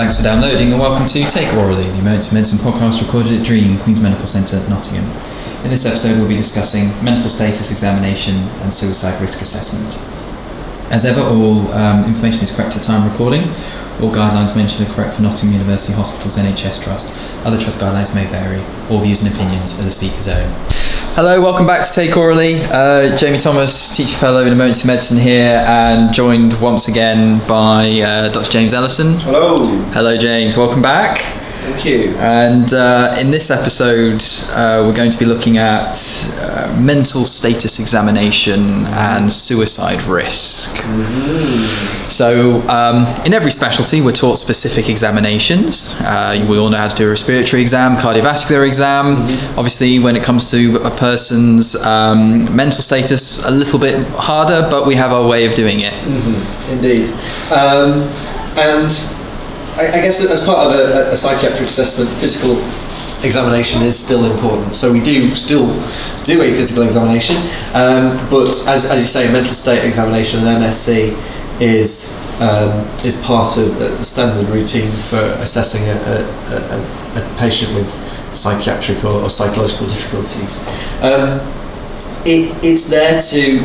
Thanks for downloading and welcome to Take Aurally, the emergency medicine podcast recorded at DREEAM, Queen's Medical Centre, Nottingham. In this episode, we'll be discussing mental status examination and suicide risk assessment. As ever, all um, information is correct at time recording. All guidelines mentioned are correct for Nottingham University Hospitals NHS Trust. Other trust guidelines may vary. All views and opinions are the speaker's own. Hello, welcome back to Take Aurally. Uh, Jamie Thomas, teacher fellow in emergency medicine here, and joined once again by uh, Dr. James Ellison. Hello. Hello, James. Welcome back. Thank you. And uh, in this episode, uh, we're going to be looking at uh, mental status examination and suicide risk. So, um, in every specialty, we're taught specific examinations. Uh, we all know how to do a respiratory exam, cardiovascular exam. Obviously, when it comes to a person's um, mental status, a little bit harder, but we have our way of doing it. Indeed. Um, and I, I guess as part of a, a psychiatric assessment, physical examination is still important. So we do still do a physical examination, um, but as, as you say, a mental state examination and MSE is um, is part of the standard routine for assessing a, a, a, a patient with psychiatric or, or psychological difficulties. Um, it, it's there to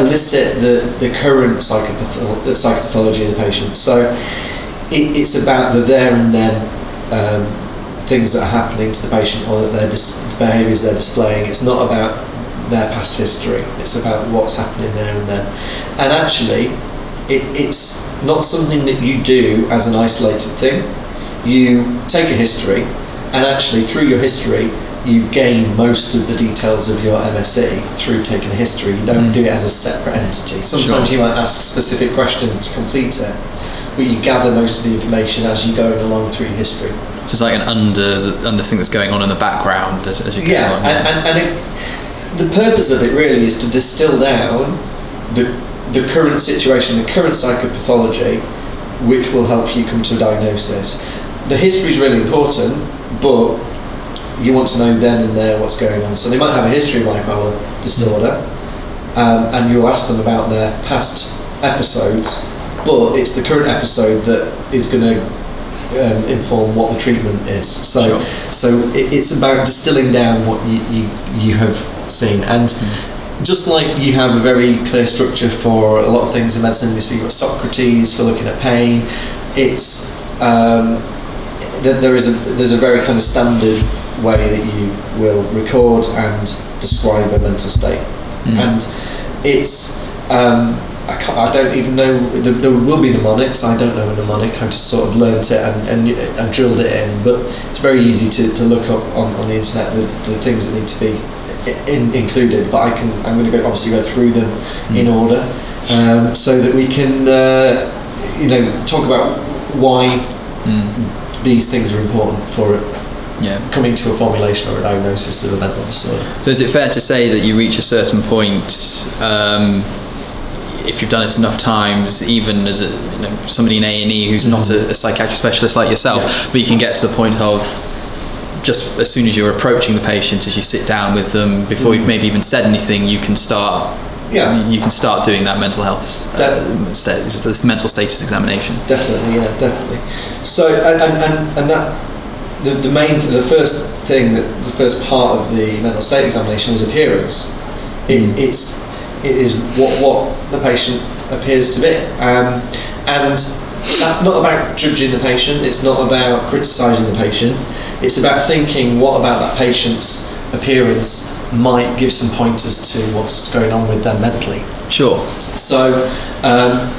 elicit the, the current psychopath- the psychopathology of the patient. So it, it's about the there and then um, things that are happening to the patient or that their dis- behaviours they're displaying. It's not about their past history. It's about what's happening there and then. And actually, it, it's not something that you do as an isolated thing. You take a history, and actually through your history, you gain most of the details of your MSE through taking a history. You don't Mm. do it as a separate entity. Sometimes you might ask specific questions to complete it, but you gather most of the information as you're going along through history. So it's like an under the under thing that's going on in the background as, as you go Yeah, along. and, and, and it, the purpose of it really is to distill down the, the current situation, the current psychopathology, which will help you come to a diagnosis. The history is really important, but you want to know then and there what's going on. So they might have a history of bipolar disorder, um, and you'll ask them about their past episodes, but it's the current episode that is going to um, inform what the treatment is. So, Sure. so it, it's about distilling down what you, you, you have seen. And just like you have a very clear structure for a lot of things in medicine, so you've got Socrates for looking at pain, it's um, th- there is a there's a very kind of standard way that you will record and describe a mental state, Mm. and it's um, I, can't, I don't even know there, there will be mnemonics. I don't know a mnemonic. I just sort of learnt it and, and I drilled it in. But it's very easy to, to look up on, on the internet the, the things that need to be in, included. But I can I'm going to go obviously go through them in order um, so that we can uh, you know talk about why Mm, these things are important for yeah. coming to a formulation or a diagnosis of a mental disorder. So is it fair to say that you reach a certain point, um, if you've done it enough times, even as a, you know, somebody in A and E who's not a, a psychiatric specialist like yourself, Yeah. but you can get to the point of just as soon as you're approaching the patient, as you sit down with them, before you've maybe even said anything, you can start. Yeah. You can start doing that mental health, uh, this mental status examination. Definitely, yeah, definitely. So, and, and, and, and that, the, the main, the first thing, that the first part of the mental state examination is appearance. It, Mm. It's, it is what, what the patient appears to be. Um, and that's not about judging the patient, it's not about criticising the patient, it's about thinking what about that patient's appearance might give some pointers to what's going on with them mentally. Sure. So um,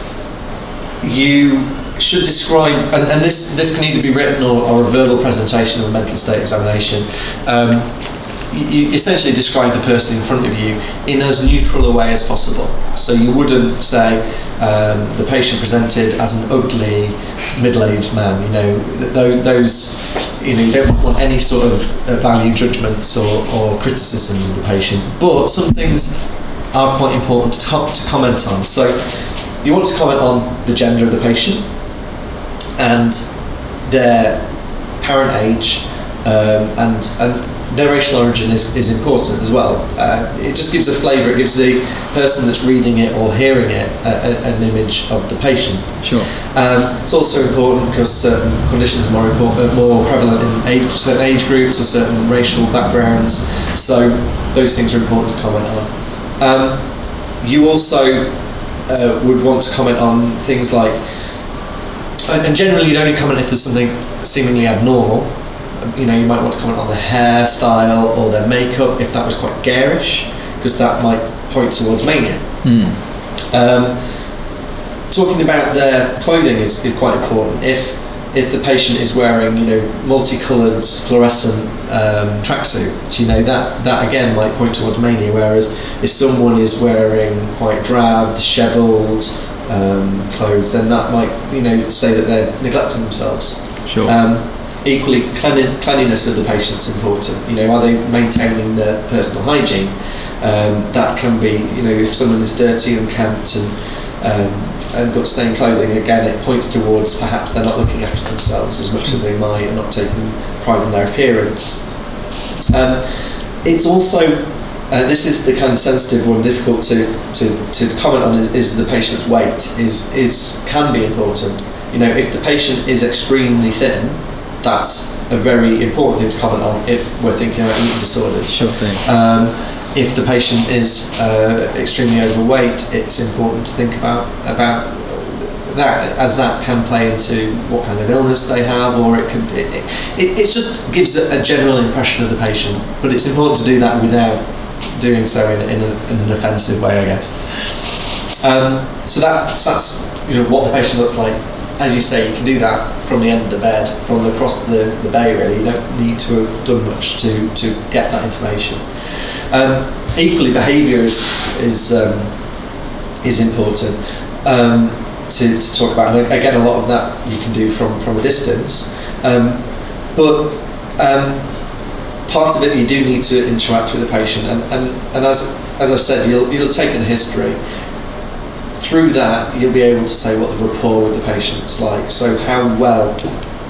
you should describe, and, and this, this can either be written or, or a verbal presentation of a mental state examination. Um, you, essentially describe the person in front of you in as neutral a way as possible. So you wouldn't say um, the patient presented as an ugly middle-aged man. You know those. You know you don't want any sort of uh, value judgments or, or criticisms of the patient. But some things are quite important to, co- to comment on. So you want to comment on the gender of the patient and their parent age um, and and their racial origin is, is important as well. Uh, it just gives a flavour, it gives the person that's reading it or hearing it a, a, an image of the patient. Sure. Um, it's also important because certain conditions are more important, more prevalent in age, certain age groups or certain racial backgrounds. So those things are important to comment on. Um, you also uh, would want to comment on things like, and and generally you'd only comment if there's something seemingly abnormal. You know, you might want to comment on their hairstyle or their makeup if that was quite garish, because that might point towards mania. Mm. Um, talking about their clothing is, is quite important. If if the patient is wearing, you know, multicoloured fluorescent um, tracksuit, you know that that again might point towards mania. Whereas if someone is wearing quite drab, dishevelled um, clothes, then that might, you know, say that they're neglecting themselves. Sure. Um, equally, cleanliness of the patient's important. You know, are they maintaining their personal hygiene? Um, that can be, you know, if someone is dirty and camped and um, and got stained clothing, again, it points towards perhaps they're not looking after themselves as much as they might and not taking pride in their appearance. Um, it's also, uh, this is the kind of sensitive one, difficult to, to, to comment on, is, is the patient's weight, is, is can be important. You know, if the patient is extremely thin, that's a very important thing to comment on if we're thinking about eating disorders. Sure thing. Um, if the patient is uh, extremely overweight, it's important to think about about that as that can play into what kind of illness they have, or it can it, it, it just gives a, a general impression of the patient. But it's important to do that without doing so in, in, a, in an offensive way, I guess. Um, so that's that's you know what the patient looks like. As you say, you can do that from the end of the bed, from across the, the bay. Really, you don't need to have done much to, to get that information. Um, equally, behaviour is is um, is important um, to, to talk about. And again, a lot of that you can do from from a distance. Um, but um, part of it, you do need to interact with the patient, and, and, and as as I said, you'll you'll take in history. Through that, you'll be able to say what the rapport with the patient's like. So how well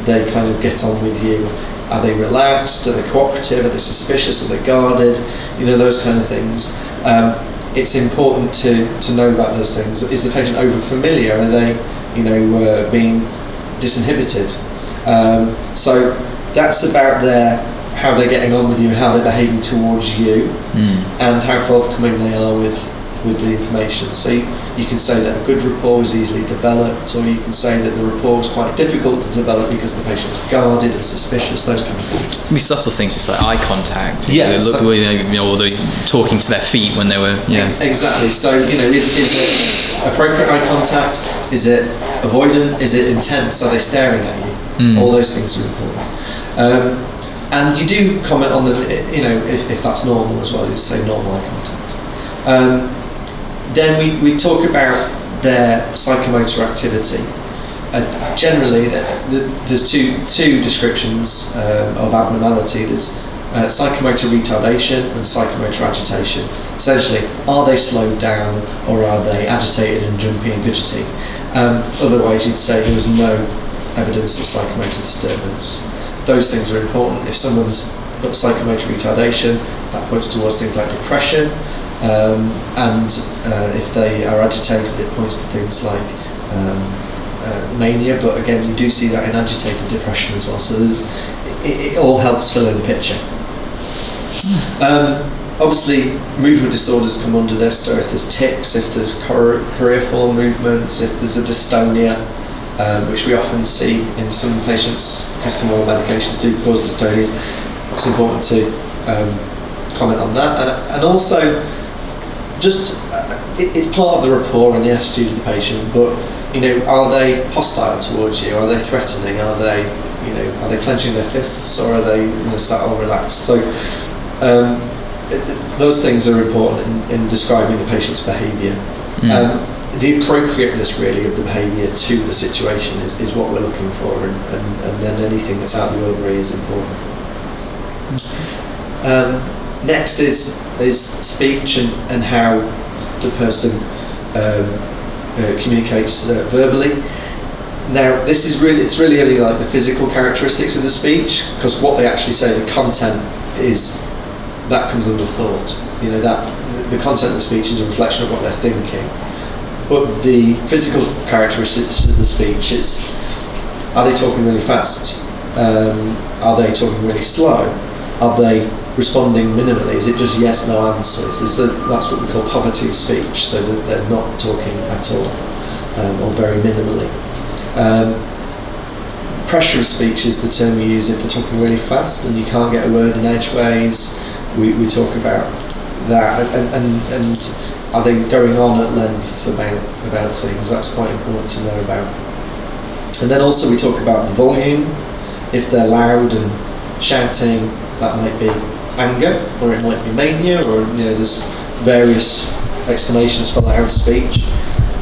they kind of get on with you. Are they relaxed? Are they cooperative? Are they suspicious? Are they guarded? You know those kind of things. Um, it's important to, to know about those things. Is the patient over familiar? Are they, you know, uh, being disinhibited? Um, so that's about their how they're getting on with you, how they're behaving towards you, Mm. and how forthcoming they are with with the information. So you, you can say that a good rapport is easily developed, or you can say that the rapport is quite difficult to develop because the patient is guarded and suspicious. Those kind of things. Can be subtle things, just like eye contact. Yeah, They look, so- you know, or they talking to their feet when they were. Yeah. Exactly. So you know, is, is it appropriate eye contact? Is it avoidant? Is it intense? Are they staring at you? Mm. All those things are important. Um, and you do comment on them, i- you know, if, if that's normal as well. You say normal eye contact. Um, then we, we talk about their psychomotor activity. Uh, generally, the, the, there's two two descriptions um, of abnormality. There's uh, psychomotor retardation and psychomotor agitation. Essentially, are they slowed down or are they agitated and jumpy and fidgety? Um, otherwise, you'd say there's no evidence of psychomotor disturbance. Those things are important. If someone's got psychomotor retardation, that points towards things like depression, um, and uh, if they are agitated, it points to things like um, uh, mania. But again, you do see that in agitated depression as well. So it, it all helps fill in the picture. Um, obviously, movement disorders come under this. So if there's tics, if there's peripheral movements, if there's a dystonia, um, which we often see in some patients because some more medications do cause dystonias, it's important to um, comment on that. And, and also, just uh, it, it's part of the rapport and the attitude of the patient. But you know, are they hostile towards you? Are they threatening? Are they you know are they clenching their fists or are they you know sat or relaxed? So um, it, it- those things are important in, in describing the patient's behaviour. Mm. Um, the appropriateness really of the behaviour to the situation is, is what we're looking for and, and, and then anything that's out of the ordinary is important. Um, next is is speech and, and how the person um, uh, communicates uh, verbally. Now, this is really it's really only like the physical characteristics of the speech because what they actually say, the content is that comes under thought. You know that the content of the speech is a reflection of what they're thinking. But the physical characteristics of the speech is are they talking really fast? Um, are they talking really slow? Are they responding minimally? Is it just yes no answers? Is that, that's what we call poverty of speech, so that they're not talking at all um, or very minimally. Um, pressure of speech is the term we use if they're talking really fast and you can't get a word in edgeways. We, we talk about that and, and, and are they going on at length about, about things? That's quite important to know about. And then also we talk about the volume. If they're loud and shouting, that might be anger, or it might be mania, or you know, there's various explanations for loud speech.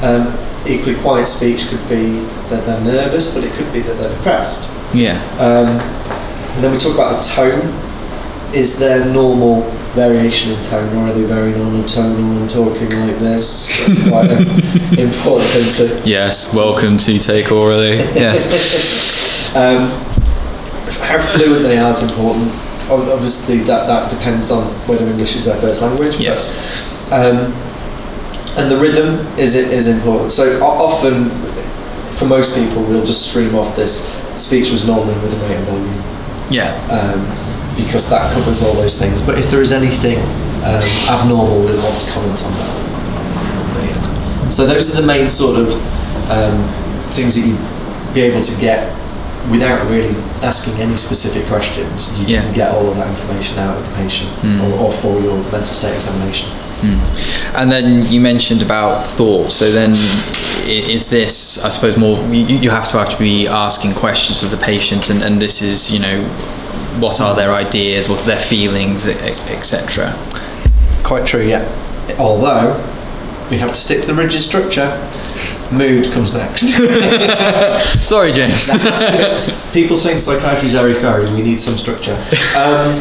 Um, equally quiet speech could be that they're nervous, but it could be that they're depressed. Yeah. Um, and then we talk about the tone. Is there normal variation in tone, or are they very monotonal and talking like this? That's quite an important thing to. Yes. Welcome to Take Aurally. Yes. Um, how fluent they are is important. Ob- Obviously, that, that depends on whether English is their first language. but, yes. Um, and the rhythm is is important. So often, for most people, we'll just stream off this. Speech was normal in rhythm, rate, and volume, Yeah. um, because that covers all those things. But if there is anything um, abnormal, we'll want to comment on that. So, yeah. so those are the main sort of um, things that you'd be able to get without really asking any specific questions. You Yeah. can get all of that information out of the patient Mm. or, or for your mental state examination. And then you mentioned about thought. So then, is this, I suppose, more you, you have to have to be asking questions of the patient, and, and this is, you know, what are their ideas, what are their feelings, etc. Quite true, yeah. Although we have to stick to the rigid structure. Mood comes next. Sorry, James. People think psychiatry is airy fairy. We need some structure. Um,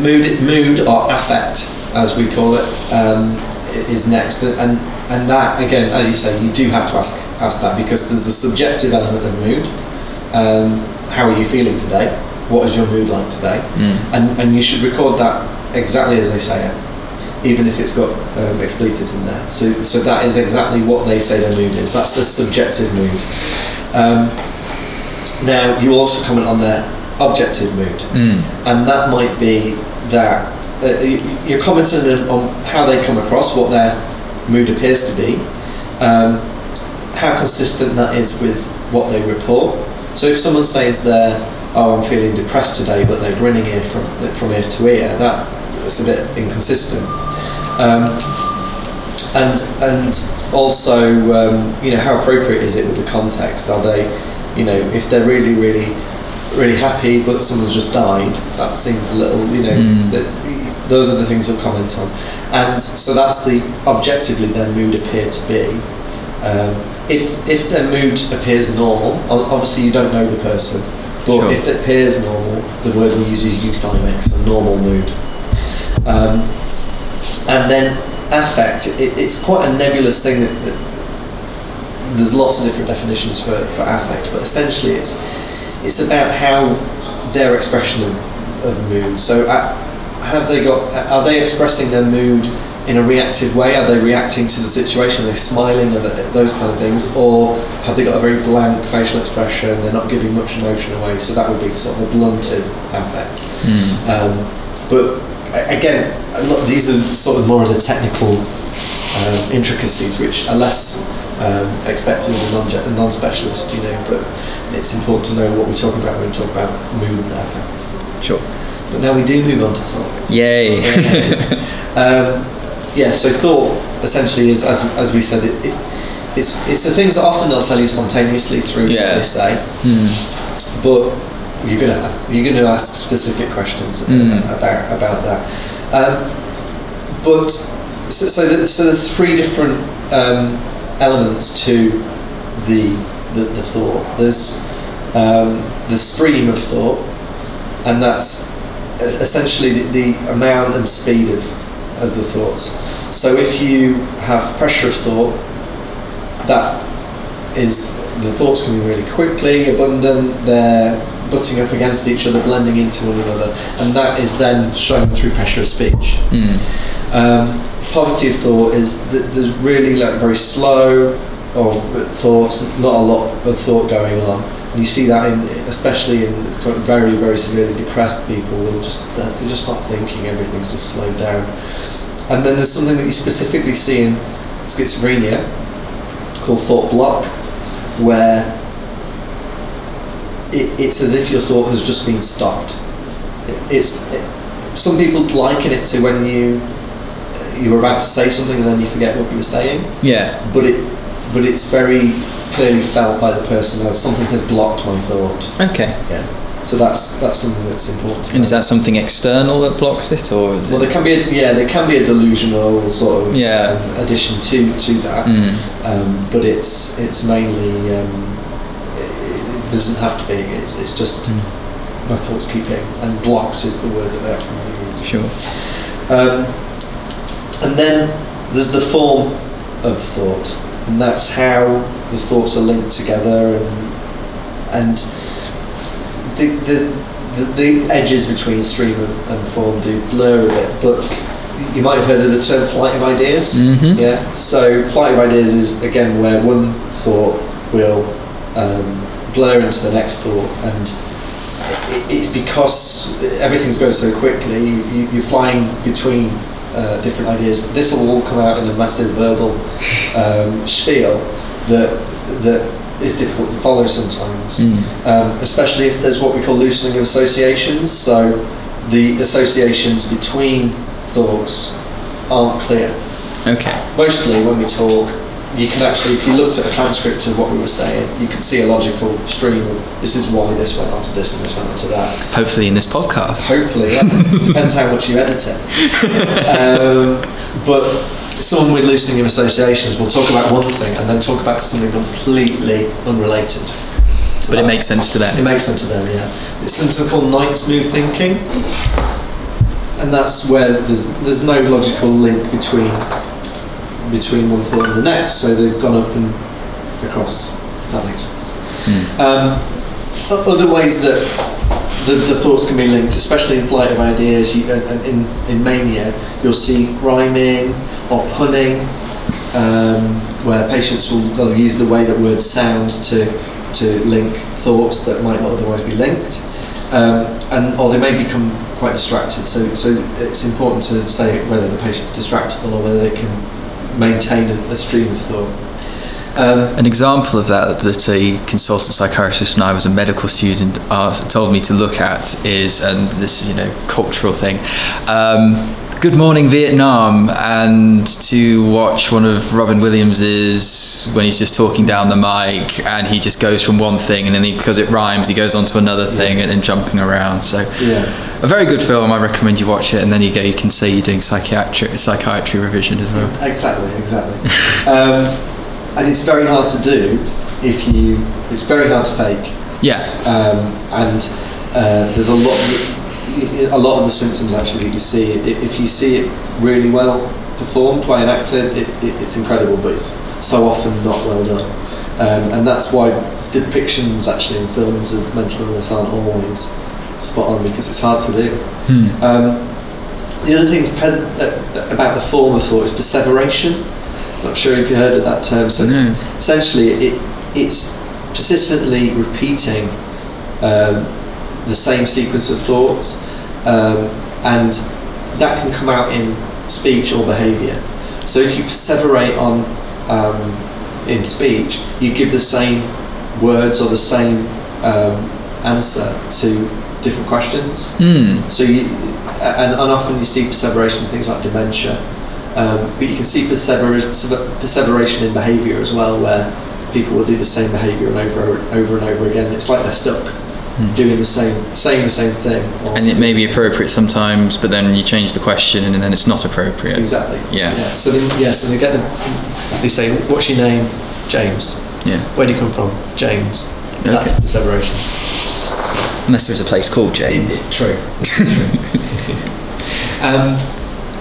mood, mood or affect, as we call it, um, is next, and and that again, as you say, you do have to ask ask that because there's a subjective element of mood. Um, how are you feeling today? What is your mood like today? And and you should record that exactly as they say it, even if it's got um, expletives in there. So so that is exactly what they say their mood is. That's the subjective mood. Um, now, you also comment on their objective mood, Mm. and that might be that uh, you're commenting on- on how they come across, what their mood appears to be, um, how consistent that is with what they report. So, if someone says they're, "Oh, I'm feeling depressed today," but they're grinning ear from from ear to ear, that that's a bit inconsistent. Um, and and also um, you know how appropriate is it with the context are they you know if they're really really really happy but someone's just died that seems a little you know Mm. that those are the things you'll comment on and so that's the objectively their mood appeared to be um, if if their mood appears normal obviously you don't know the person but Sure. if it appears normal the word we use is euthymic so normal mood um, and then affect, it, it's quite a nebulous thing that, that there's lots of different definitions for, for affect, but essentially it's it's about how their expression of, of mood. So uh, have they got are they expressing their mood in a reactive way? Are they reacting to the situation? Are they smiling and those kind of things, or have they got a very blank facial expression? They're not giving much emotion away, so that would be sort of a blunted affect. Mm. Um, but again, lot, these are sort of more of the technical um, intricacies, which are less um, expected of a non non specialist, you know. But it's important to know what we're talking about when we talk about mood and affect. Sure. But now we do move on to thought. Yay. um, yeah, so thought essentially is, as, as we said, it, it, it's, it's the things that often they'll tell you spontaneously through Yeah. what they say Mm. but you're gonna have, you're gonna ask specific questions Mm. about about that. Um, but so so, th so there's three different um, elements to the the, the thought. There's um, the stream of thought, and that's essentially the, the amount and speed of of the thoughts. So if you have pressure of thought, that is the thoughts can be really quickly abundant. They're butting up against each other, blending into one another, and that is then shown through pressure of speech. Mm. Um, poverty of thought is that there's really like very slow or thoughts, not a lot of thought going on. And you see that in, especially in very, very severely depressed people, they're just they're just not thinking. Everything's just slowed down. And then there's something that you specifically see in schizophrenia called thought block, where it, it's as if your thought has just been stopped. It, it's it, some people liken it to when you you were about to say something and then you forget what you were saying. Yeah. But it but it's very clearly felt by the person as something has blocked my thought. Okay. Yeah. So that's that's something that's important. to And is that something external that blocks it, or? well, there can be a, yeah, there can be a delusional sort of Yeah. um, addition to to that, Mm. um, but it's it's mainly um, doesn't have to be. It's, it's just Mm. my thoughts keep getting and blocked is the word that they often use. Sure. Um, and then there's the form of thought, and that's how the thoughts are linked together, and and the the, the, the edges between stream and, and form do blur a bit. But you might have heard of the term flight of ideas. Mhm. Yeah. So flight of ideas is again where one thought will um, blur into the next thought, and it, it's because everything's going so quickly. You, you, you're flying between uh, different ideas. This will all come out in a massive verbal um, spiel that that is difficult to follow sometimes, Mm. um, especially if there's what we call loosening of associations. So the associations between thoughts aren't clear Okay. mostly when we talk, you could actually, if you looked at a transcript of what we were saying, you could see a logical stream of this is why this went on to this and this went on to that. Hopefully, in this podcast. Hopefully, yeah. depends how much you edit it. Um, but someone with loosening of associations will talk about one thing and then talk about something completely unrelated. So But it makes sense to them. it makes sense to them, yeah. It's something called knight's move thinking, and that's where there's there's no logical link between between one thought and the next. So they've gone up and across. If that makes sense. Mm. Um, other ways that the, the thoughts can be linked, especially in flight of ideas, you, in, in mania, you'll see rhyming or punning, um, where patients will use the way that words sound to, to link thoughts that might not otherwise be linked. Um, and or they may become quite distracted. So, so it's important to say whether the patient's distractible or whether they can maintain a, a stream of thought. Um, An example of that that a consultant psychiatrist when I was a medical student asked, told me to look at is, and this is you know cultural thing. Um, Good Morning Vietnam, and to watch one of Robin Williams's when he's just talking down the mic, and he just goes from one thing, and then he, because it rhymes, he goes on to another thing, and, and jumping around. So, yeah. a very good film. I recommend you watch it, and then you go, you can say you're doing psychiatric psychiatry revision as well. Exactly, exactly. um, and it's very hard to do if you. It's very hard to fake, Yeah. um, and uh, there's a lot. A lot of the symptoms actually that you see, if you see it really well performed by an actor, it, it, it's incredible, but it's so often not well done. Um, and that's why depictions actually in films of mental illness aren't always spot on because it's hard to do. Hmm. Um, the other thing pres- uh, about the form of thought is perseveration. Not sure if you heard of that term. So No. essentially, it it's persistently repeating um, the same sequence of thoughts, um, and that can come out in speech or behaviour. So if you perseverate on um, in speech, you give the same words or the same um, answer to different questions. Hmm. So you, and, and often you see perseveration in things like dementia, um, but you can see persever- perseveration in behaviour as well, where people will do the same behaviour and over over and over again. It's like they're stuck Hmm. doing the same, saying the same thing. And it may be appropriate sometimes, but then you change the question and then it's not appropriate. Exactly. Yeah. So then, yeah. So they get them. They say, "What's your name?" James. Yeah. Where do you come from? James. That's Okay. perseveration. Unless there's a place called James. True. um,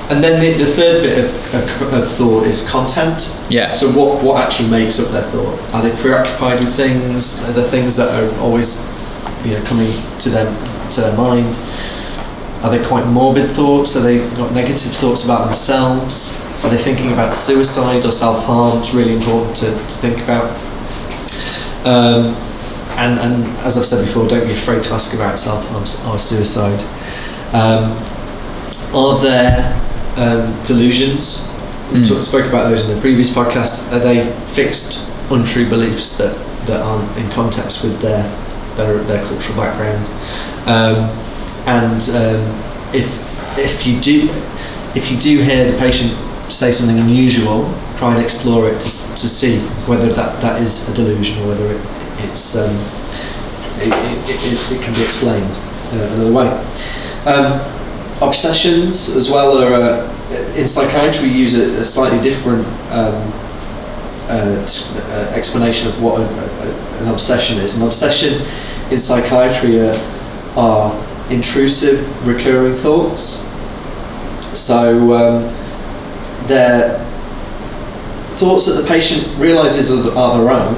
and then the, the third bit of, of, of thought is content. Yeah. So what, what actually makes up their thought? Are they preoccupied with things? Are there things that are always you know coming to them to their mind? Are they quite morbid thoughts? Are they got negative thoughts about themselves? Are they thinking about suicide or self harm? It's really important to, to think about. Um, and, and as I've said before, don't be afraid to ask about self harm or suicide. Um, are there um, delusions? We Mm. talk- spoke about those in the previous podcast. Are they fixed, untrue beliefs that, that aren't in context with their their, their cultural background? Um, and um, if if you do if you do hear the patient say something unusual, try and explore it to, to see whether that, that is a delusion or whether it, it's um, it, it, it, can be explained uh, another way. Um, obsessions as well are uh, in psychiatry we use a, a slightly different um, uh, uh, explanation of what a, an obsession is. An obsession in psychiatry are, are intrusive, recurring thoughts. So um, they're thoughts that the patient realizes are, are their own,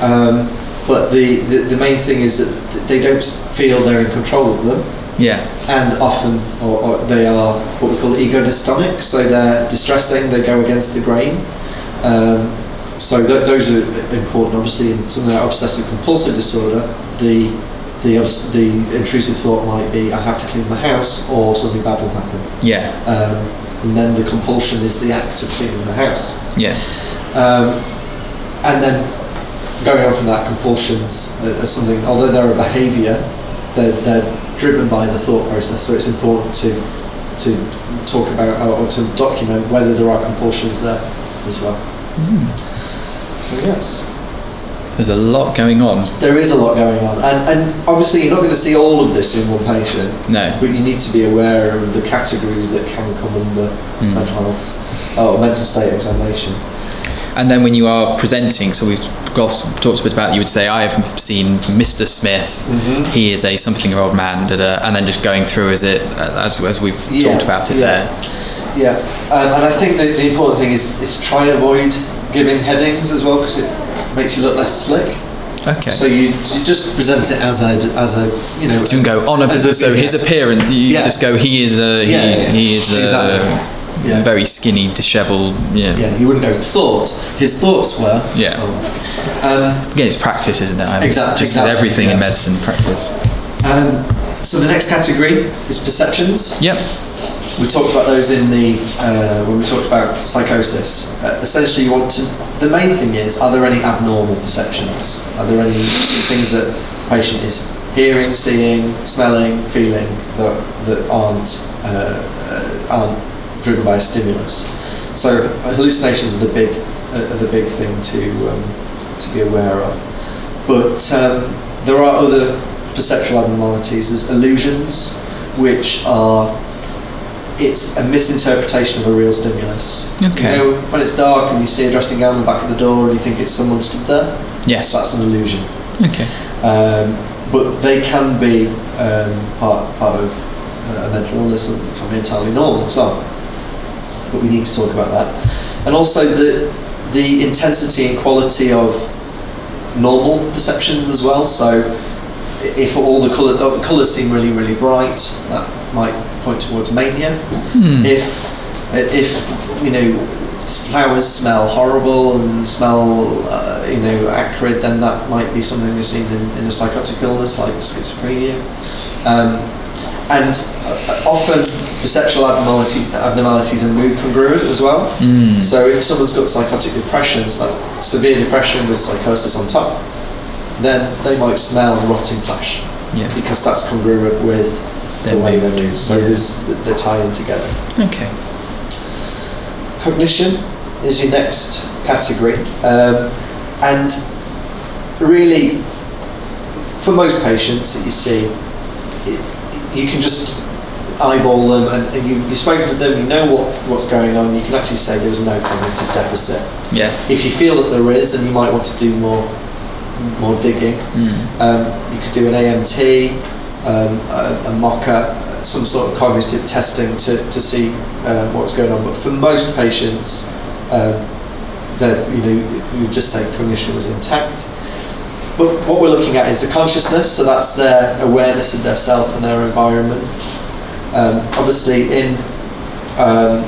um, but the, the, the main thing is that they don't feel they're in control of them Yeah. and often or, or they are what we call ego dystonic, so they're distressing, they go against the grain. Um, so th- those are important. Obviously, in something like obsessive compulsive disorder, the the the intrusive thought might be I have to clean my house or something bad will happen, Yeah. um, and then the compulsion is the act of cleaning the house. Yeah. Um, and then going on from that, compulsions are, something, although they're a behaviour, they're, they're driven by the thought process. So it's important to to talk about or, to document whether there are compulsions there as well. So yes, There's a lot going on. there is a lot going on, and and obviously you're not going to see all of this in one patient, No. but you need to be aware of the categories that can come under Mm. mental health or mental state examination. And then when you are presenting, so we've talked a bit about, you would say, I have seen Mr. Smith, Mhm. he is a something year old man, da, da, and then just going through as it, as, as we've Yeah, talked about it yeah. there. Yeah, um, and I think that the important thing is is try and avoid giving headings as well because it makes you look less slick. Okay. So you, you just present it as a as a you know. So can go on a, as a so his appearance, you Yeah. just go, he is a, he, Yeah, yeah, he is a Yeah. very skinny, dishevelled, yeah. Yeah, you wouldn't go thought. His thoughts were. Yeah. Oh. Um, Again, it's practice, isn't it? I mean, Exactly, Just exactly, everything in medicine, practice. um, so the next category is perceptions. Yep. We talked about those in the uh, when we talked about psychosis. Uh, essentially, you want to. The main thing is: are there any abnormal perceptions? Are there any things that the patient is hearing, seeing, smelling, feeling that that aren't uh, uh, aren't driven by a stimulus? So hallucinations are the big are the big thing to um, to be aware of. But um, there are other perceptual abnormalities. There's illusions, which are it's a misinterpretation of a real stimulus. Okay. You know, when it's dark and you see a dressing gown on the back of the door and you think it's someone stood there, Yes. that's an illusion. Okay. Um, but they can be um, part part of uh, a mental illness and can be entirely normal as well. But we need to talk about that, and also the the intensity and quality of normal perceptions as well. So if all the colour oh, the colours seem really really bright, that might point towards mania. Hmm. If if you know flowers smell horrible and smell uh, you know acrid, then that might be something we've seen in, in a psychotic illness like schizophrenia. Um, and uh, often perceptual abnormality, abnormalities are mood congruent as well. Mm. So if someone's got psychotic depression, so that's severe depression with psychosis on top, then they might smell rotting flesh Yeah. because that's congruent with Their the way mood. they move. So there's, they're tying together. Okay. Cognition is your next category, um, and really, for most patients that you see, it, you can just eyeball them, and, and you, you've spoken to them, you know what, what's going on. You can actually say there's no cognitive deficit. Yeah. If you feel that there is, then you might want to do more more digging. Mm. Um, you could do an AMT, um, a, a MoCA, some sort of cognitive testing to, to see uh, what's going on. But for most patients, um, that you know, you just say cognition was intact. but what we're looking at is the consciousness, so that's their awareness of their self and their environment. Um, obviously, in um,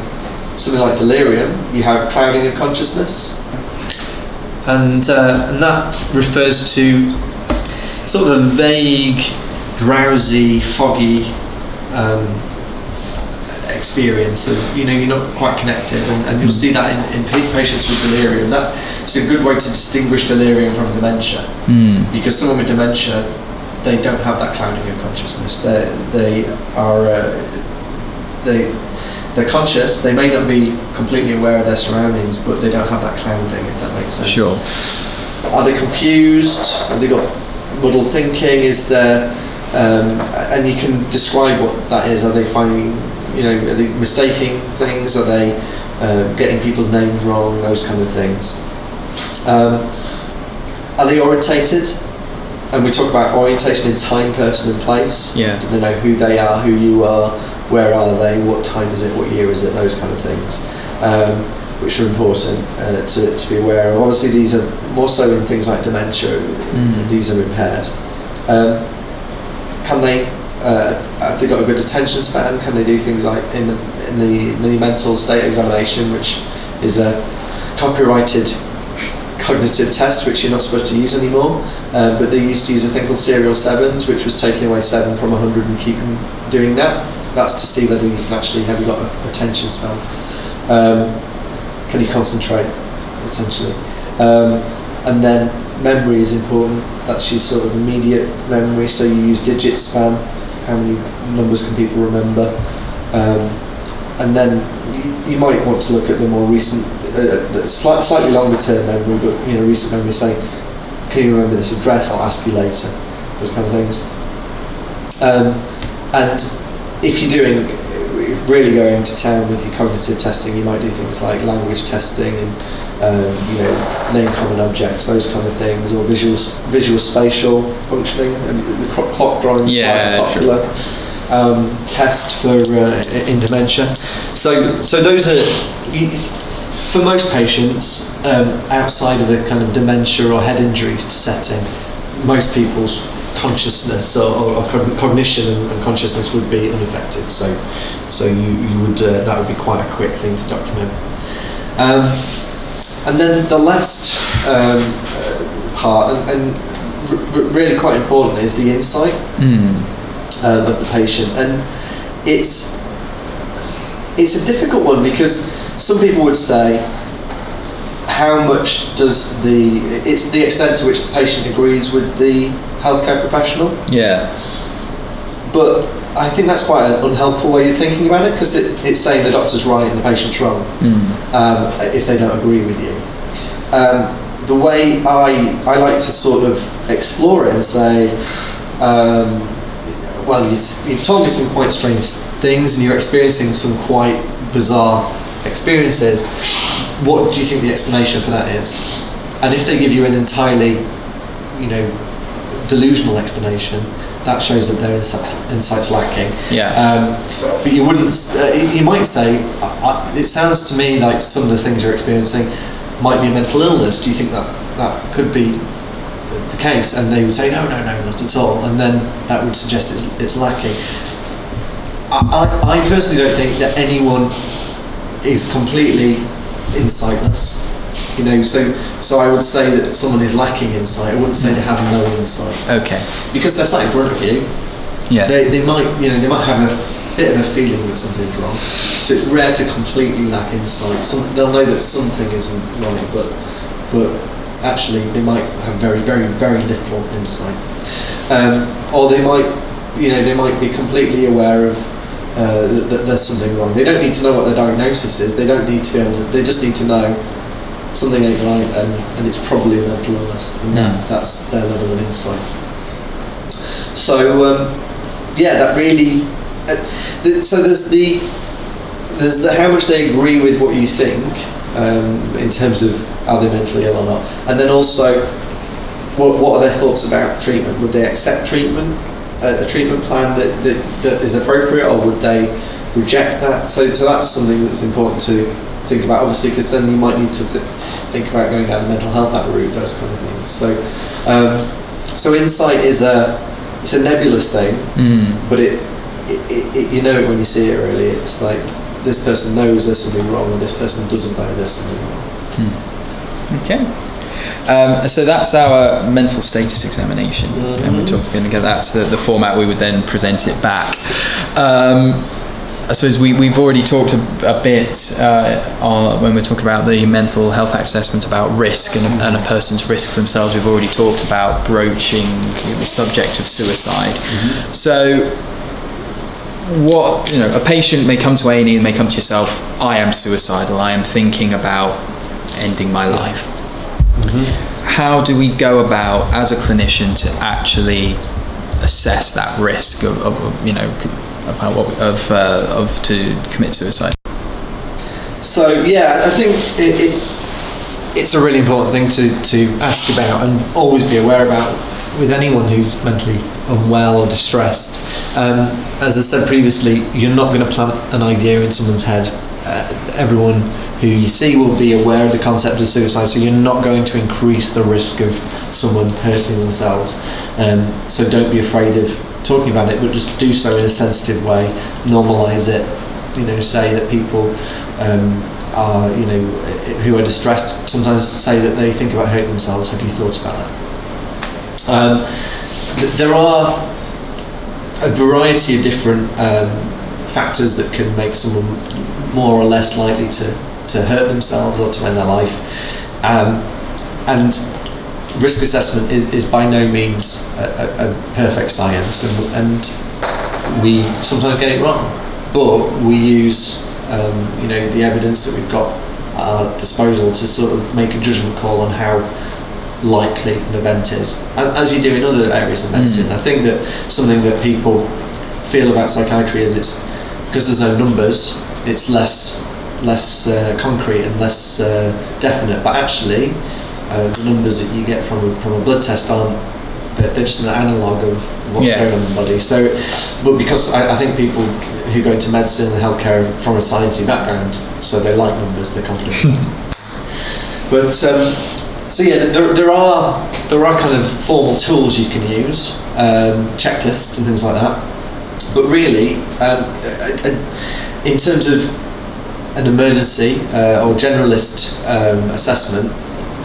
something like delirium, you have clouding of consciousness, and uh, and that refers to sort of a vague, drowsy, foggy um, experience of you know you're not quite connected, and, and you'll see that in, in patients with delirium. That's a good way to distinguish delirium from dementia Mm. because someone with dementia they don't have that clouding of consciousness. They they are uh, they they're conscious. They may not be completely aware of their surroundings, but they don't have that clouding. If that makes sense. Sure. Are they confused? Have they got muddled thinking? Is there, um, and you can describe what that is. Are they finding, you know, are they mistaking things? Are they uh, getting people's names wrong? Those kind of things. Um, are they orientated? And we talk about orientation in time, person, and place. Yeah. Do they know who they are, who you are, where are they, what time is it, what year is it, those kind of things. Um, which are important uh, to, to be aware of. Obviously, these are more so in things like dementia, Mm. these are impaired. Um, can they, uh, have they got a good attention span? Can they do things like in the, in the mini mental state examination, which is a copyrighted cognitive test which you're not supposed to use anymore? Um, but they used to use a thing called serial sevens, which was taking away seven from 100 and keeping doing that. That's to see whether you can actually have you got a attention span. Um, can you concentrate, essentially? Um, and then memory is important. That's your sort of immediate memory. So you use digit span. How many numbers can people remember? Um, and then you, you might want to look at the more recent, uh, slight, slightly longer term memory, but you know, recent memory saying, can you remember this address? I'll ask you later. Those kind of things. Um, and if you're doing really going to town with your cognitive testing, you might do things like language testing and um, you know name common objects, those kind of things, or visual visual spatial functioning. The clock, drawing is Yeah, quite popular um, test for uh, in dementia. So so those are. You, for most patients, um, outside of a kind of dementia or head injury setting, most people's consciousness or, or, or cognition and, consciousness would be unaffected. So, so you, you would uh, that would be quite a quick thing to document. Um, and then the last um, uh, part, and, and really quite important, is the insight Mm. um, of the patient, and it's it's a difficult one because some people would say how much does the it's the extent to which the patient agrees with the healthcare professional Yeah. but I think that's quite an unhelpful way of thinking about it because it, it's saying the doctor's right and the patient's wrong Mm. um, if they don't agree with you. Um, the way I, I like to sort of explore it and say, um, well, you, you've told me some quite strange things and you're experiencing some quite bizarre experiences. What do you think the explanation for that is? And if they give you an entirely, you know, delusional explanation, that shows that their insight's, insight's lacking. Yeah. Um, but you wouldn't. Uh, you might say, I, I, it sounds to me like some of the things you're experiencing might be a mental illness. Do you think that that could be the case? And they would say, no, no, no, not at all. And then that would suggest it's, it's lacking. I, I, I personally don't think that anyone is completely insightless. You know, so so I would say that someone is lacking insight. I wouldn't say they have no insight. Okay. because they're sat in front of you. Yeah. they, they might you know they might have a bit of a feeling that something's wrong. So it's rare to completely lack insight. Some, they'll know that something isn't right but but actually they might have very very very little insight. Um, or they might you know they might be completely aware of uh, that, that there's something wrong. They don't need to know what the diagnosis is. They don't need to be able to they just need to know something ain't right and, and it's probably a mental illness and that, Mm. that's their level of insight so um, yeah, that really. Uh, th- so there's the there's the how much they agree with what you think um, in terms of are they mentally ill or not, and then also what what are their thoughts about treatment? Would they accept treatment, a, a treatment plan that, that that is appropriate, or would they reject that? So so that's something that's important to think about, obviously, because then you might need to th- think about going down the mental health route, those kind of things. So, um, so insight is a it's a nebulous thing, Mm. but it, it, it, you know it when you see it. Really, it's like this person knows there's something wrong, and this person doesn't know there's something wrong. Okay. Um, so that's our mental status examination, and we're talked again. That's the, the format we would then present it back. Um, I suppose we, we've already talked a, a bit uh, on, when we're talking about the mental health assessment about risk and, and a person's risk themselves. We've already talked about broaching the subject of suicide. So, what you know, a patient may come to A and E, may come to yourself. I am suicidal. I am thinking about ending my life. How do we go about as a clinician to actually assess that risk of of, you know of how, what- of uh, of to commit suicide? So yeah, I think it, it, it's a really important thing to, to ask about and always be aware about with anyone who's mentally unwell or distressed. Um, as I said previously, you're not going to plant an idea in someone's head. Uh, everyone who you see will be aware of the concept of suicide, so you're not going to increase the risk of someone hurting themselves. Um, so don't be afraid of talking about it, but just do so in a sensitive way. Normalise it. You know, say that people um, are, you know, who are distressed sometimes say that they think about hurting themselves. Have you thought about that? Um, th- there are a variety of different um, factors that can make someone more or less likely to, to hurt themselves or to end their life. Um, and risk assessment is, is by no means a, a, a perfect science, and, and we sometimes get it wrong. But we use, um, you know, the evidence that we've got at our disposal to sort of make a judgment call on how likely an event is, and as you do in other areas of medicine. I think that something that people feel about psychiatry is it's because there's no numbers, it's less less uh, concrete and less uh, definite. But actually, uh, the numbers that you get from a, from a blood test aren't they're, they're just an analogue of what's Yeah. going on in the body. So, but because I, I think people who go into medicine and healthcare are from a sciencey background, so they like numbers, they're confident. but um, so yeah, there, there are there are kind of formal tools you can use, um, checklists and things like that. But really, um, in terms of an emergency uh, or generalist um, assessment,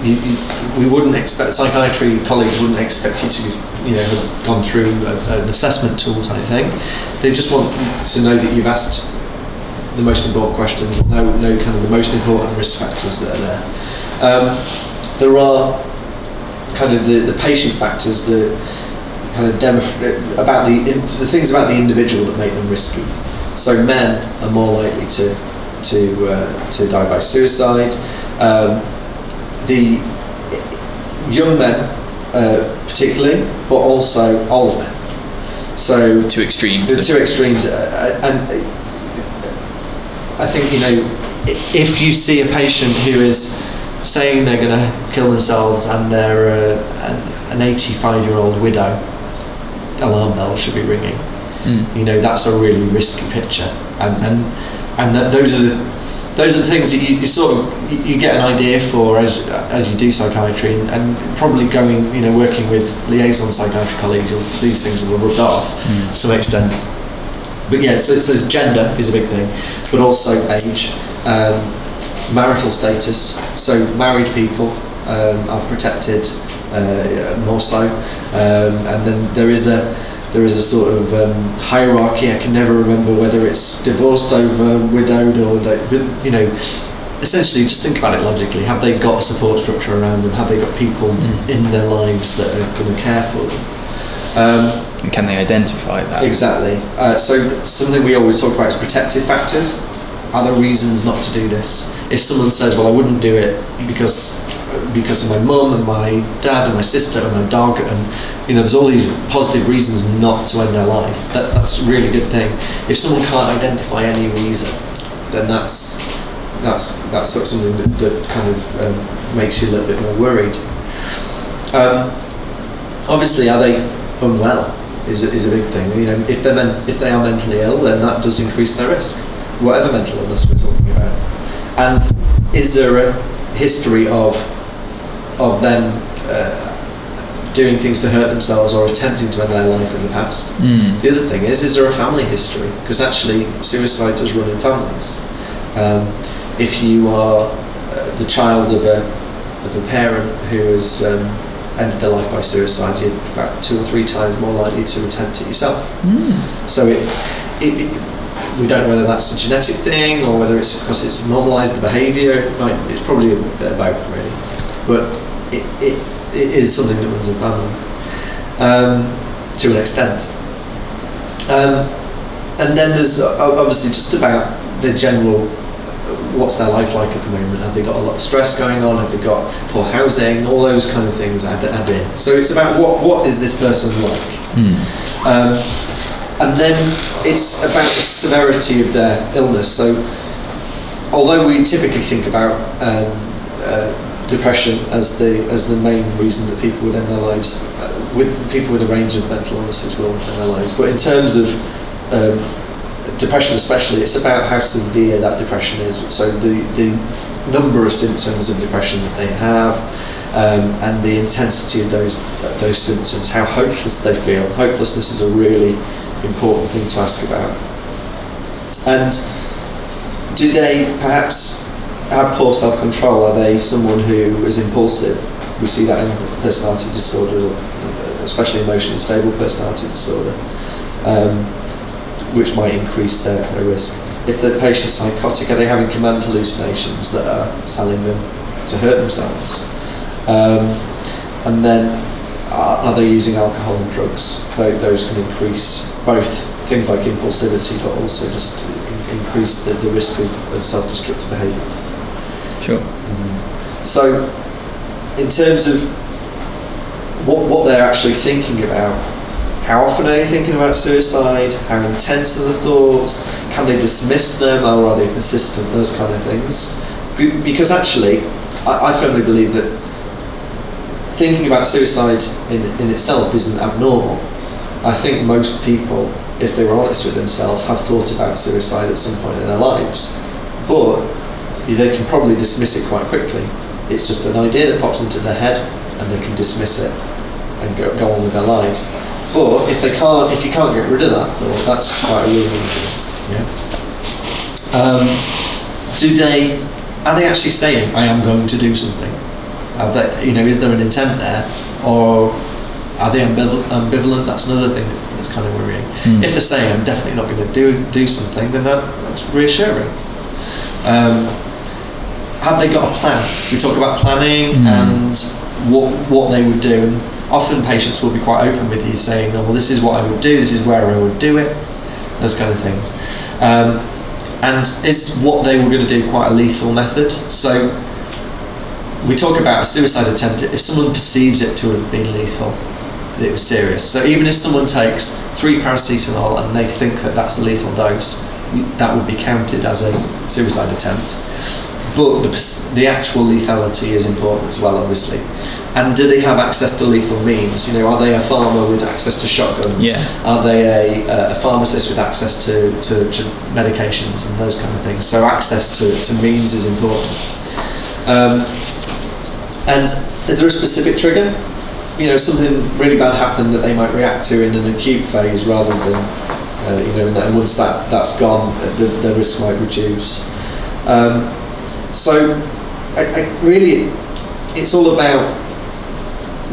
you, you, we wouldn't expect psychiatry colleagues wouldn't expect you to you know have gone through a, an assessment tool type thing. They just want to know that you've asked the most important questions, know know kind of the most important risk factors that are there. Um, there are kind of the, the patient factors, the kind of demo, about the the things about the individual that make them risky. So men are more likely to to uh, to die by suicide. Um, the young men, uh, particularly, but also old men. So Two extremes. the two extremes, uh, and uh, I think you know if you see a patient who is saying they're going to kill themselves and they're uh, an 85 year old widow, alarm bells should be ringing. Mm. You know that's a really risky picture, and and and those are the those are the things that you, you sort of you, get an idea for as as you do psychiatry and, and probably going you know working with liaison psychiatry colleagues you'll, these things will rub off to some extent. But yeah so, so gender is a big thing but also age um, marital status. So married people um, are protected uh, more so. Um, and then there is a there is a sort of um, hierarchy. I can never remember whether it's divorced over, widowed, or that. You know, essentially, just think about it logically. Have they got a support structure around them? Have they got people in their lives that are going to care for them? Um, and can they identify that? Exactly. Uh, so something we always talk about is protective factors. Are there reasons not to do this? If someone says, "Well, I wouldn't do it because because of my mum and my dad and my sister and my dog," and you know, there's all these positive reasons not to end their life. That that's a really good thing. If someone can't identify any reason, then that's that's that's something that, that kind of um, makes you a little bit more worried. Um, obviously, are they unwell? Is is a big thing. You know, if they're men, if they are mentally ill, then that does increase their risk, whatever mental illness we're talking about. and is there a history of of them uh, doing things to hurt themselves or attempting to end their life in the past? Mm. The other thing is, is there a family history? Because actually, suicide does run in families. Um, if you are uh, the child of a of a parent who has um, ended their life by suicide, you're about two or three times more likely to attempt it yourself. Mm. So it, it, it we don't know whether that's a genetic thing or whether it's because it's normalised the behaviour. It might, it's probably a bit of both, really. But it, it, it is something that runs in families um, to an extent. Um, and then there's obviously just about the general what's their life like at the moment? Have they got a lot of stress going on? Have they got poor housing? All those kind of things add, add in. So it's about what what is this person like? Mm. Um, and then it's about the severity of their illness. So, although we typically think about um, uh, depression as the as the main reason that people would end their lives, uh, with people with a range of mental illnesses will end their lives. But in terms of um, depression, especially, it's about how severe that depression is. So the the number of symptoms of depression that they have. Um, and the intensity of those those symptoms, how hopeless they feel. Hopelessness is a really important thing to ask about. And do they perhaps have poor self control? Are they someone who is impulsive? We see that in personality disorders, especially emotionally stable personality disorder, um, which might increase their, their risk. If the patient's psychotic, are they having command hallucinations that are telling them to hurt themselves? Um, and then are, are they using alcohol and drugs? Those, can increase both things like impulsivity, but also just increase the, the risk of, of self-destructive behaviours. Sure. Mm-hmm. So, in terms of what, what they're actually thinking about, how often are they thinking about suicide? How intense are the thoughts? Can they dismiss them or are they persistent? Those kind of things. Because actually, I, I firmly believe that thinking about suicide in, in itself isn't abnormal. I think most people, if they were honest with themselves, have thought about suicide at some point in their lives. But they can probably dismiss it quite quickly. It's just an idea that pops into their head and they can dismiss it and go, go on with their lives. But if they can't, if you can't get rid of that thought, that's quite a. Yeah. Um, do they? Are they actually saying, "I am going to do something"? Are they, you know, is there an intent there, or are they ambivalent? That's another thing that's, that's kind of worrying. Mm. If they're saying, "I'm definitely not going to do do something," then that, that's reassuring. Um, have they got a plan? We talk about planning Mm. and what what they would do, and often patients will be quite open with you, saying, "Oh, well, this is what I would do. This is where I would do it." Those kind of things. Um, and is what they were going to do quite a lethal method? So we talk about a suicide attempt. If someone perceives it to have been lethal, it was serious. So even if someone takes three paracetamol and they think that that's a lethal dose, that would be counted as a suicide attempt. But the, the actual lethality is important as well, obviously. And do they have access to lethal means? You know, are they a farmer with access to shotguns? Yeah. Are they a, a pharmacist with access to, to, to medications and those kind of things? So access to, to means is important. Um, and is there a specific trigger? You know, something really bad happened that they might react to in an acute phase rather than, uh, you know, and once that, that's gone, the, the risk might reduce. Um, so, I, I really, it's all about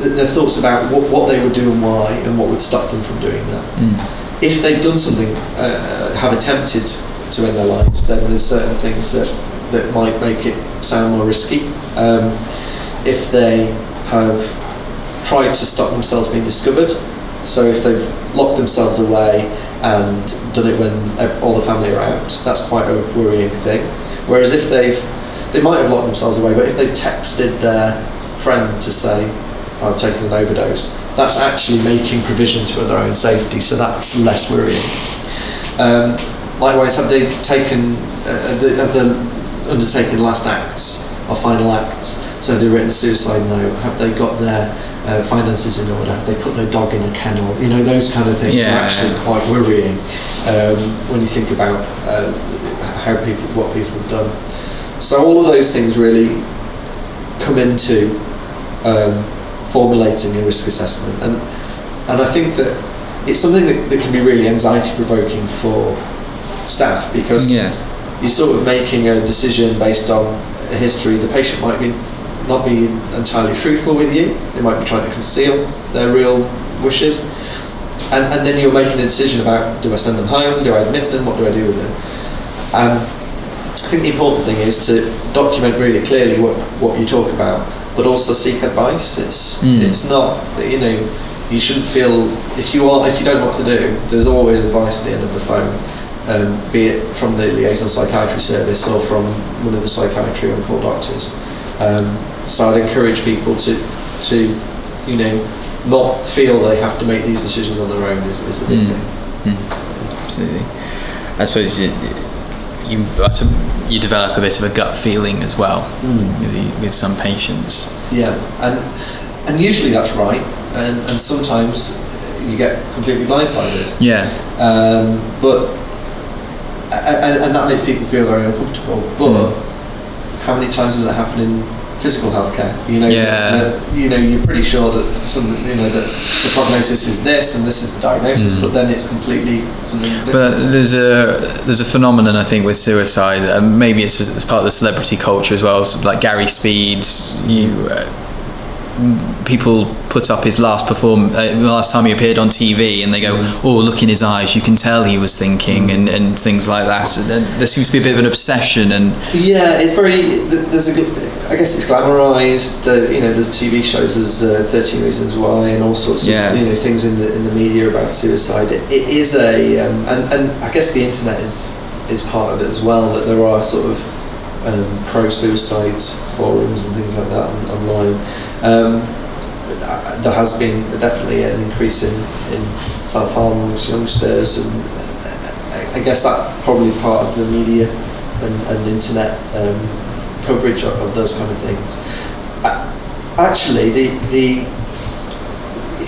the, their thoughts about what, what they would do and why, and what would stop them from doing that. Mm. If they've done something, uh, have attempted to end their lives, then there's certain things that, that might make it sound more risky. Um, if they have tried to stop themselves being discovered, so if they've locked themselves away and done it when all the family are out, that's quite a worrying thing. Whereas if they've, they might have locked themselves away, but if they've texted their friend to say, "Oh, I've taken an overdose, that's actually making provisions for their own safety, so that's less worrying. Um, likewise, have they taken, uh, they- have they undertaken last acts or final acts? So have they written a suicide note? Have they got their uh, finances in order? Have they put their dog in a kennel? You know, those kind of things Yeah. are actually quite worrying um, when you think about uh, how people, what people have done. So all of those things really come into um, formulating a risk assessment, and and I think that it's something that, that can be really anxiety provoking for staff because Yeah. you're sort of making a decision based on a history. The patient might be not be entirely truthful with you. They might be trying to conceal their real wishes, and and then you're making a decision about do I send them home? Do I admit them? What do I do with them? Um, I think the important thing is to document really clearly what, what you talk about, but also seek advice. It's Mm. it's not you know you shouldn't feel if you are if you don't know what to do. There's always advice at the end of the phone, um, be it from the liaison psychiatry service or from one of the psychiatry on call doctors. Um, so I'd encourage people to to you know not feel they have to make these decisions on their own is, is a big Mm. thing. Absolutely. I suppose you, you, you develop a bit of a gut feeling as well with, with some patients. Yeah, and and usually that's right, and, and sometimes you get completely blindsided. Yeah. Um, but and, and that makes people feel very uncomfortable. But how many times does it happen in physical healthcare? You know, Yeah. that, you know, you're pretty sure that some, you know, that the prognosis is this and this is the diagnosis, Mm. but then it's completely something different. But there's a there's a phenomenon I think with suicide. Uh, maybe it's as part of the celebrity culture as well. So like Gary Speed's, you uh, people put up his last perform uh, the last time he appeared on TV, and they go, "Oh, look in his eyes, you can tell he was thinking," and, and things like that. And, and there seems to be a bit of an obsession, and Yeah, it's very. There's a. I guess it's glamorized. The you know there's TV shows. There's uh, Thirteen Reasons Why and all sorts Yeah. of you know things in the in the media about suicide. It, it is a um, and and I guess the internet is is part of it as well. That there are sort of um, pro suicide forums and things like that online. Um, there has been definitely an increase in, in self harm amongst youngsters, and uh, I, I guess that probably part of the media and, and internet um, coverage of, of those kind of things. Actually, the the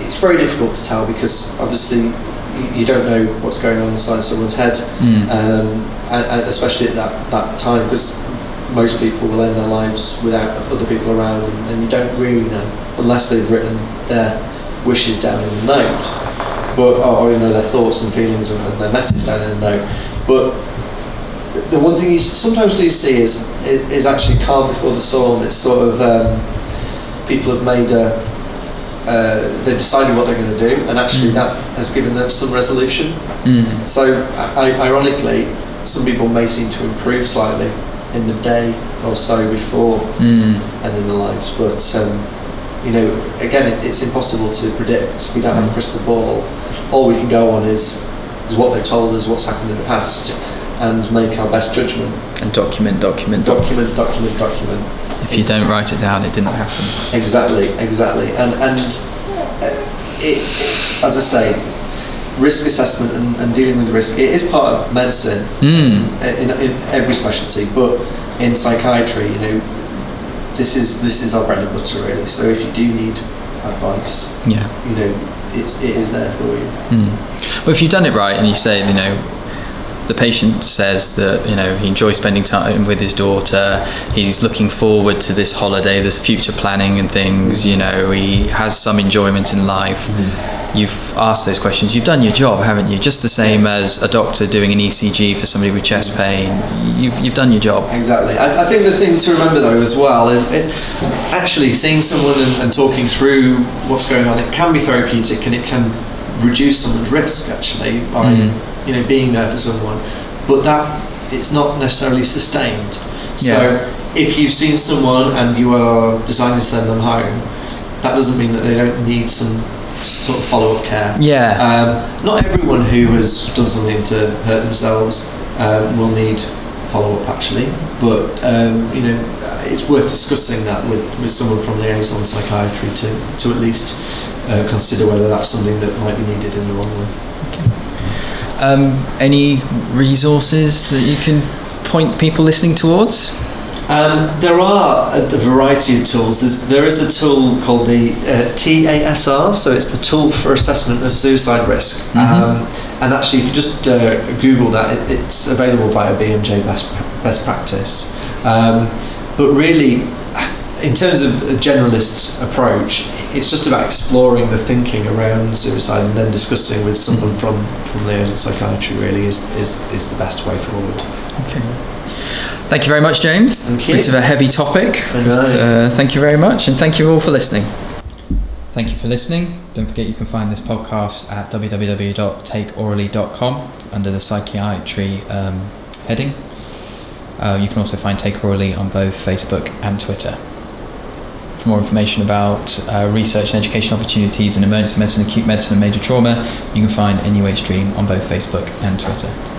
it's very difficult to tell because obviously you, you don't know what's going on inside someone's head, Mm. um, and, and especially at that, that time because most people will end their lives without other people around, and, and you don't really know unless they've written their wishes down in a note, but or, or you know their thoughts and feelings and, and their message down in a note, but the one thing you sometimes do see is is actually calm before the storm. It's sort of um, people have made a uh, they've decided what they're going to do, and actually Mm. that has given them some resolution. mm. So, I, ironically, some people may seem to improve slightly in the day or so before Mm. and in their lives, but um, you know, again, it, it's impossible to predict. We don't have a crystal ball. All we can go on is is what they've told us, what's happened in the past, and make our best judgment. and document, document, document. Document, document, document. If you don't write it down, it didn't happen. Exactly, exactly, and and uh, it, as I say, risk assessment and, and dealing with risk it is part of medicine Mm. in, in every specialty, but in psychiatry, you know, this is this is our bread and butter really. So if you do need advice, Yeah. you know, it's it is there for you. Mm. Well, if you've done it right and you say, you know, the patient says that, you know, he enjoys spending time with his daughter, he's looking forward to this holiday, there's future planning and things, you know, he has some enjoyment in life. You've asked those questions, you've done your job, haven't you? Just the same as a doctor doing an ECG for somebody with chest pain. You've, you've done your job. Exactly. I, I think the thing to remember though as well is it, actually seeing someone and, and talking through what's going on. It can be therapeutic and it can reduce someone's risk actually by Mm. You know being there for someone. But that it's not necessarily sustained. So Yeah. if you've seen someone and you are deciding to send them home, that doesn't mean that they don't need some sort of follow up care. Yeah. Um, not everyone who has done something to hurt themselves um, will need follow up actually, but um, you know it's worth discussing that with, with someone from liaison psychiatry to, to at least uh, consider whether that's something that might be needed in the long run. Um, any resources that you can point people listening towards? Um, there are a, variety of tools. There's, there is a tool called the uh, TASR, so it's the tool for assessment of suicide risk. Mhm. Um, and actually, if you just uh, Google that, it, it's available via BMJ Best, best Practice. Um, but really, in terms of a generalist approach, it's just about exploring the thinking around suicide and then discussing with someone from from liaison psychiatry. Really, is is is the best way forward. Okay. Thank you very much, James. Thank you. Bit of a heavy topic, but uh, thank you very much, and thank you all for listening. Thank you for listening. Don't forget you can find this podcast at www.takeaurally.com under the psychiatry um, heading. Uh, you can also find Take Aurally on both Facebook and Twitter. For more information about uh, research and education opportunities in emergency medicine, acute medicine, and major trauma, you can find NUH DREEAM on both Facebook and Twitter.